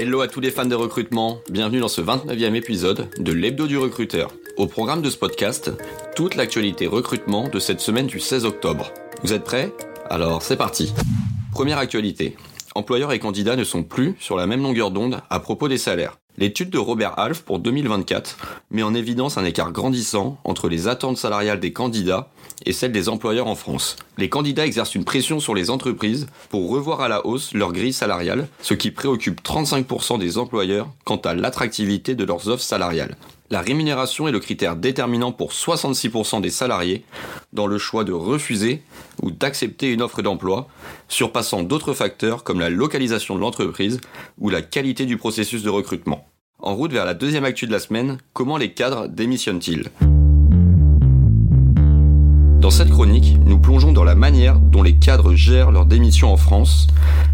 Hello à tous les fans de recrutement, bienvenue dans ce 29e épisode de l'Hebdo du recruteur. Au programme de ce podcast, toute l'actualité recrutement de cette semaine du 16 octobre. Vous êtes prêts? Alors c'est parti. Première actualité. Employeurs et candidats ne sont plus sur la même longueur d'onde à propos des salaires. L'étude de Robert Half pour 2024 met en évidence un écart grandissant entre les attentes salariales des candidats et celles des employeurs en France. Les candidats exercent une pression sur les entreprises pour revoir à la hausse leur grille salariale, ce qui préoccupe 35% des employeurs quant à l'attractivité de leurs offres salariales. La rémunération est le critère déterminant pour 66% des salariés dans le choix de refuser ou d'accepter une offre d'emploi, surpassant d'autres facteurs comme la localisation de l'entreprise ou la qualité du processus de recrutement. En route vers la deuxième actu de la semaine, comment les cadres démissionnent-ils? Dans cette chronique, nous plongeons dans la manière dont les cadres gèrent leurs démissions en France,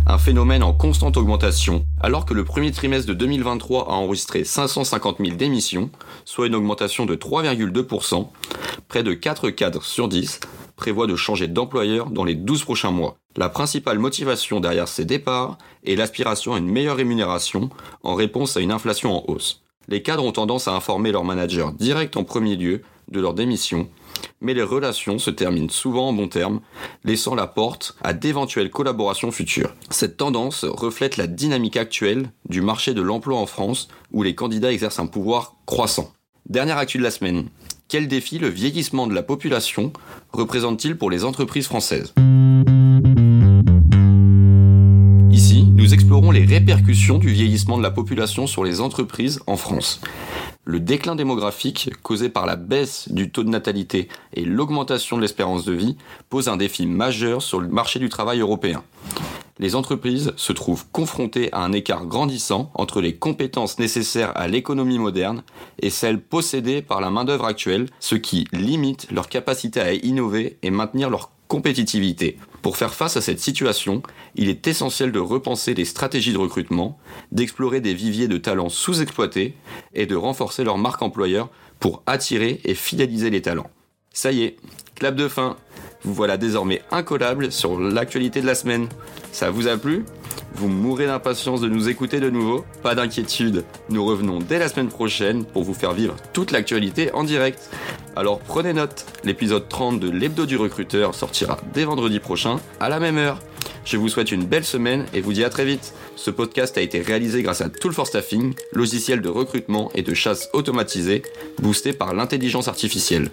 un phénomène en constante augmentation, alors que le premier trimestre de 2023 a enregistré 550 000 démissions, soit une augmentation de 3,2%, près de 4 cadres sur 10 prévoient de changer d'employeur dans les 12 prochains mois. La principale motivation derrière ces départs est l'aspiration à une meilleure rémunération en réponse à une inflation en hausse. Les cadres ont tendance à informer leur manager direct en premier lieu de leur démission mais les relations se terminent souvent en bons termes, laissant la porte à d'éventuelles collaborations futures. Cette tendance reflète la dynamique actuelle du marché de l'emploi en France, où les candidats exercent un pouvoir croissant. Dernière actu de la semaine. Quel défi le vieillissement de la population représente-t-il pour les entreprises françaises? Ici, nous explorons les répercussions du vieillissement de la population sur les entreprises en France. Le déclin démographique causé par la baisse du taux de natalité et l'augmentation de l'espérance de vie pose un défi majeur sur le marché du travail européen. Les entreprises se trouvent confrontées à un écart grandissant entre les compétences nécessaires à l'économie moderne et celles possédées par la main-d'œuvre actuelle, ce qui limite leur capacité à innover et maintenir leur compétitivité. Pour faire face à cette situation, il est essentiel de repenser les stratégies de recrutement, d'explorer des viviers de talents sous-exploités et de renforcer leur marque employeur pour attirer et fidéliser les talents. Ça y est, clap de fin. Vous voilà désormais incollable sur l'actualité de la semaine. Ça vous a plu? Vous mourrez d'impatience de nous écouter de nouveau Pas d'inquiétude, nous revenons dès la semaine prochaine pour vous faire vivre toute l'actualité en direct. Alors prenez note, l'épisode 30 de l'hebdo du recruteur sortira dès vendredi prochain à la même heure. Je vous souhaite une belle semaine et vous dis à très vite. Ce podcast a été réalisé grâce à Tool for Staffing, logiciel de recrutement et de chasse automatisé, boosté par l'intelligence artificielle.